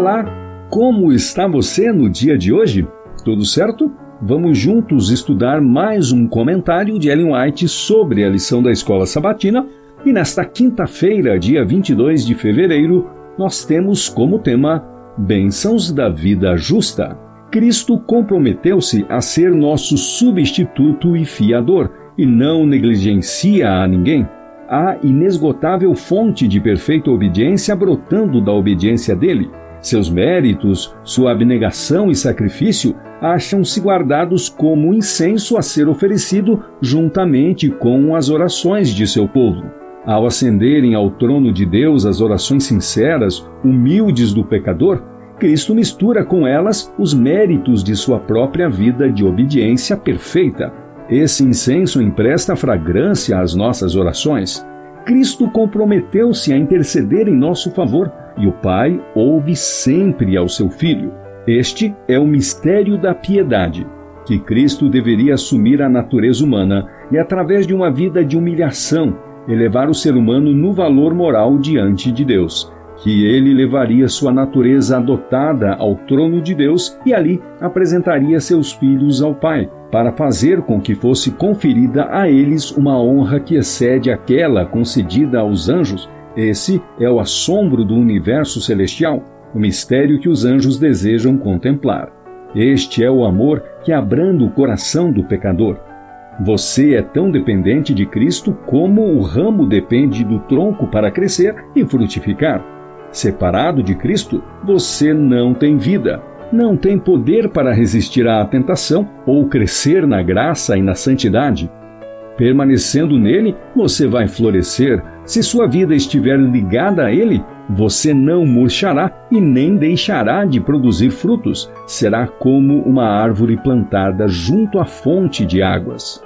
Olá, como está você no dia de hoje? Tudo certo? Vamos juntos estudar mais um comentário de Ellen White sobre a lição da escola sabatina e nesta quinta-feira, dia 22 de fevereiro, nós temos como tema Bênçãos da Vida Justa. Cristo comprometeu-se a ser nosso substituto e fiador e não negligencia a ninguém. Há inesgotável fonte de perfeita obediência brotando da obediência dele. Seus méritos, sua abnegação e sacrifício acham-se guardados como incenso a ser oferecido juntamente com as orações de seu povo. Ao ascenderem ao trono de Deus as orações sinceras, humildes do pecador, Cristo mistura com elas os méritos de sua própria vida de obediência perfeita. Esse incenso empresta fragrância às nossas orações. Cristo comprometeu-se a interceder em nosso favor e o Pai ouve sempre ao seu Filho. Este é o mistério da piedade, que Cristo deveria assumir a natureza humana e, através de uma vida de humilhação, elevar o ser humano no valor moral diante de Deus, que ele levaria sua natureza adotada ao trono de Deus e ali apresentaria seus filhos ao Pai, para fazer com que fosse conferida a eles uma honra que excede aquela concedida aos anjos. Esse é o assombro do universo celestial, o mistério que os anjos desejam contemplar. Este é o amor que abranda o coração do pecador. Você é tão dependente de Cristo como o ramo depende do tronco para crescer e frutificar. Separado de Cristo, você não tem vida, não tem poder para resistir à tentação ou crescer na graça e na santidade. Permanecendo nele, você vai florescer. Se sua vida estiver ligada a ele, você não murchará e nem deixará de produzir frutos. Será como uma árvore plantada junto à fonte de águas.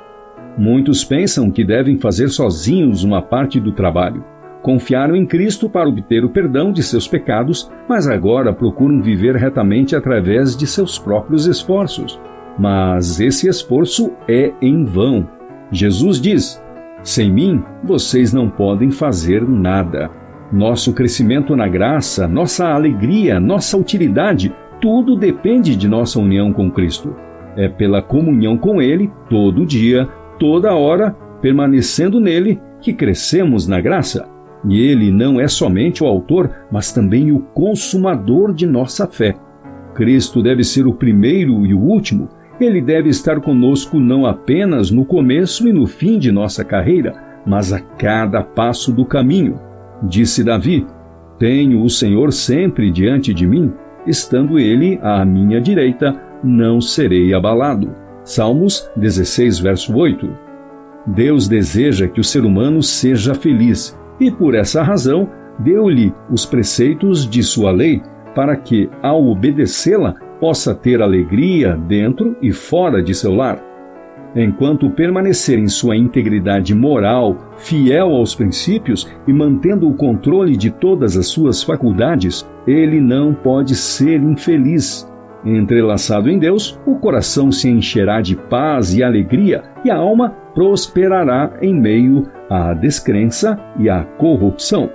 Muitos pensam que devem fazer sozinhos uma parte do trabalho. Confiaram em Cristo para obter o perdão de seus pecados, mas agora procuram viver retamente através de seus próprios esforços. Mas esse esforço é em vão. Jesus diz: Sem mim, vocês não podem fazer nada. Nosso crescimento na graça, nossa alegria, nossa utilidade, tudo depende de nossa união com Cristo. É pela comunhão com Ele, todo dia, toda hora, permanecendo nele, que crescemos na graça. E Ele não é somente o autor, mas também o consumador de nossa fé. Cristo deve ser o primeiro e o último. Ele deve estar conosco não apenas no começo e no fim de nossa carreira, mas a cada passo do caminho. Disse Davi: Tenho o Senhor sempre diante de mim, estando ele à minha direita, não serei abalado. Salmos 16, verso 8. Deus deseja que o ser humano seja feliz e, por essa razão, deu-lhe os preceitos de sua lei, para que, ao obedecê-la, possa ter alegria dentro e fora de seu lar enquanto permanecer em sua integridade moral, fiel aos princípios e mantendo o controle de todas as suas faculdades, ele não pode ser infeliz. Entrelaçado em Deus, o coração se encherá de paz e alegria e a alma prosperará em meio à descrença e à corrupção.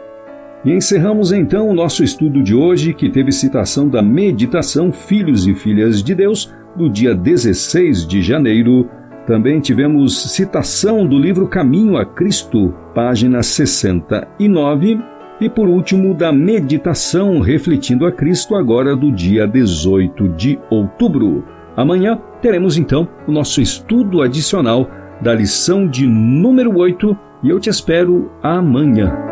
E encerramos então o nosso estudo de hoje, que teve citação da meditação Filhos e Filhas de Deus, do dia 16 de janeiro também tivemos citação do livro Caminho a Cristo, página 69, e por último da meditação refletindo a Cristo agora do dia 18 de outubro. Amanhã teremos então o nosso estudo adicional da lição de número 8 e eu te espero amanhã.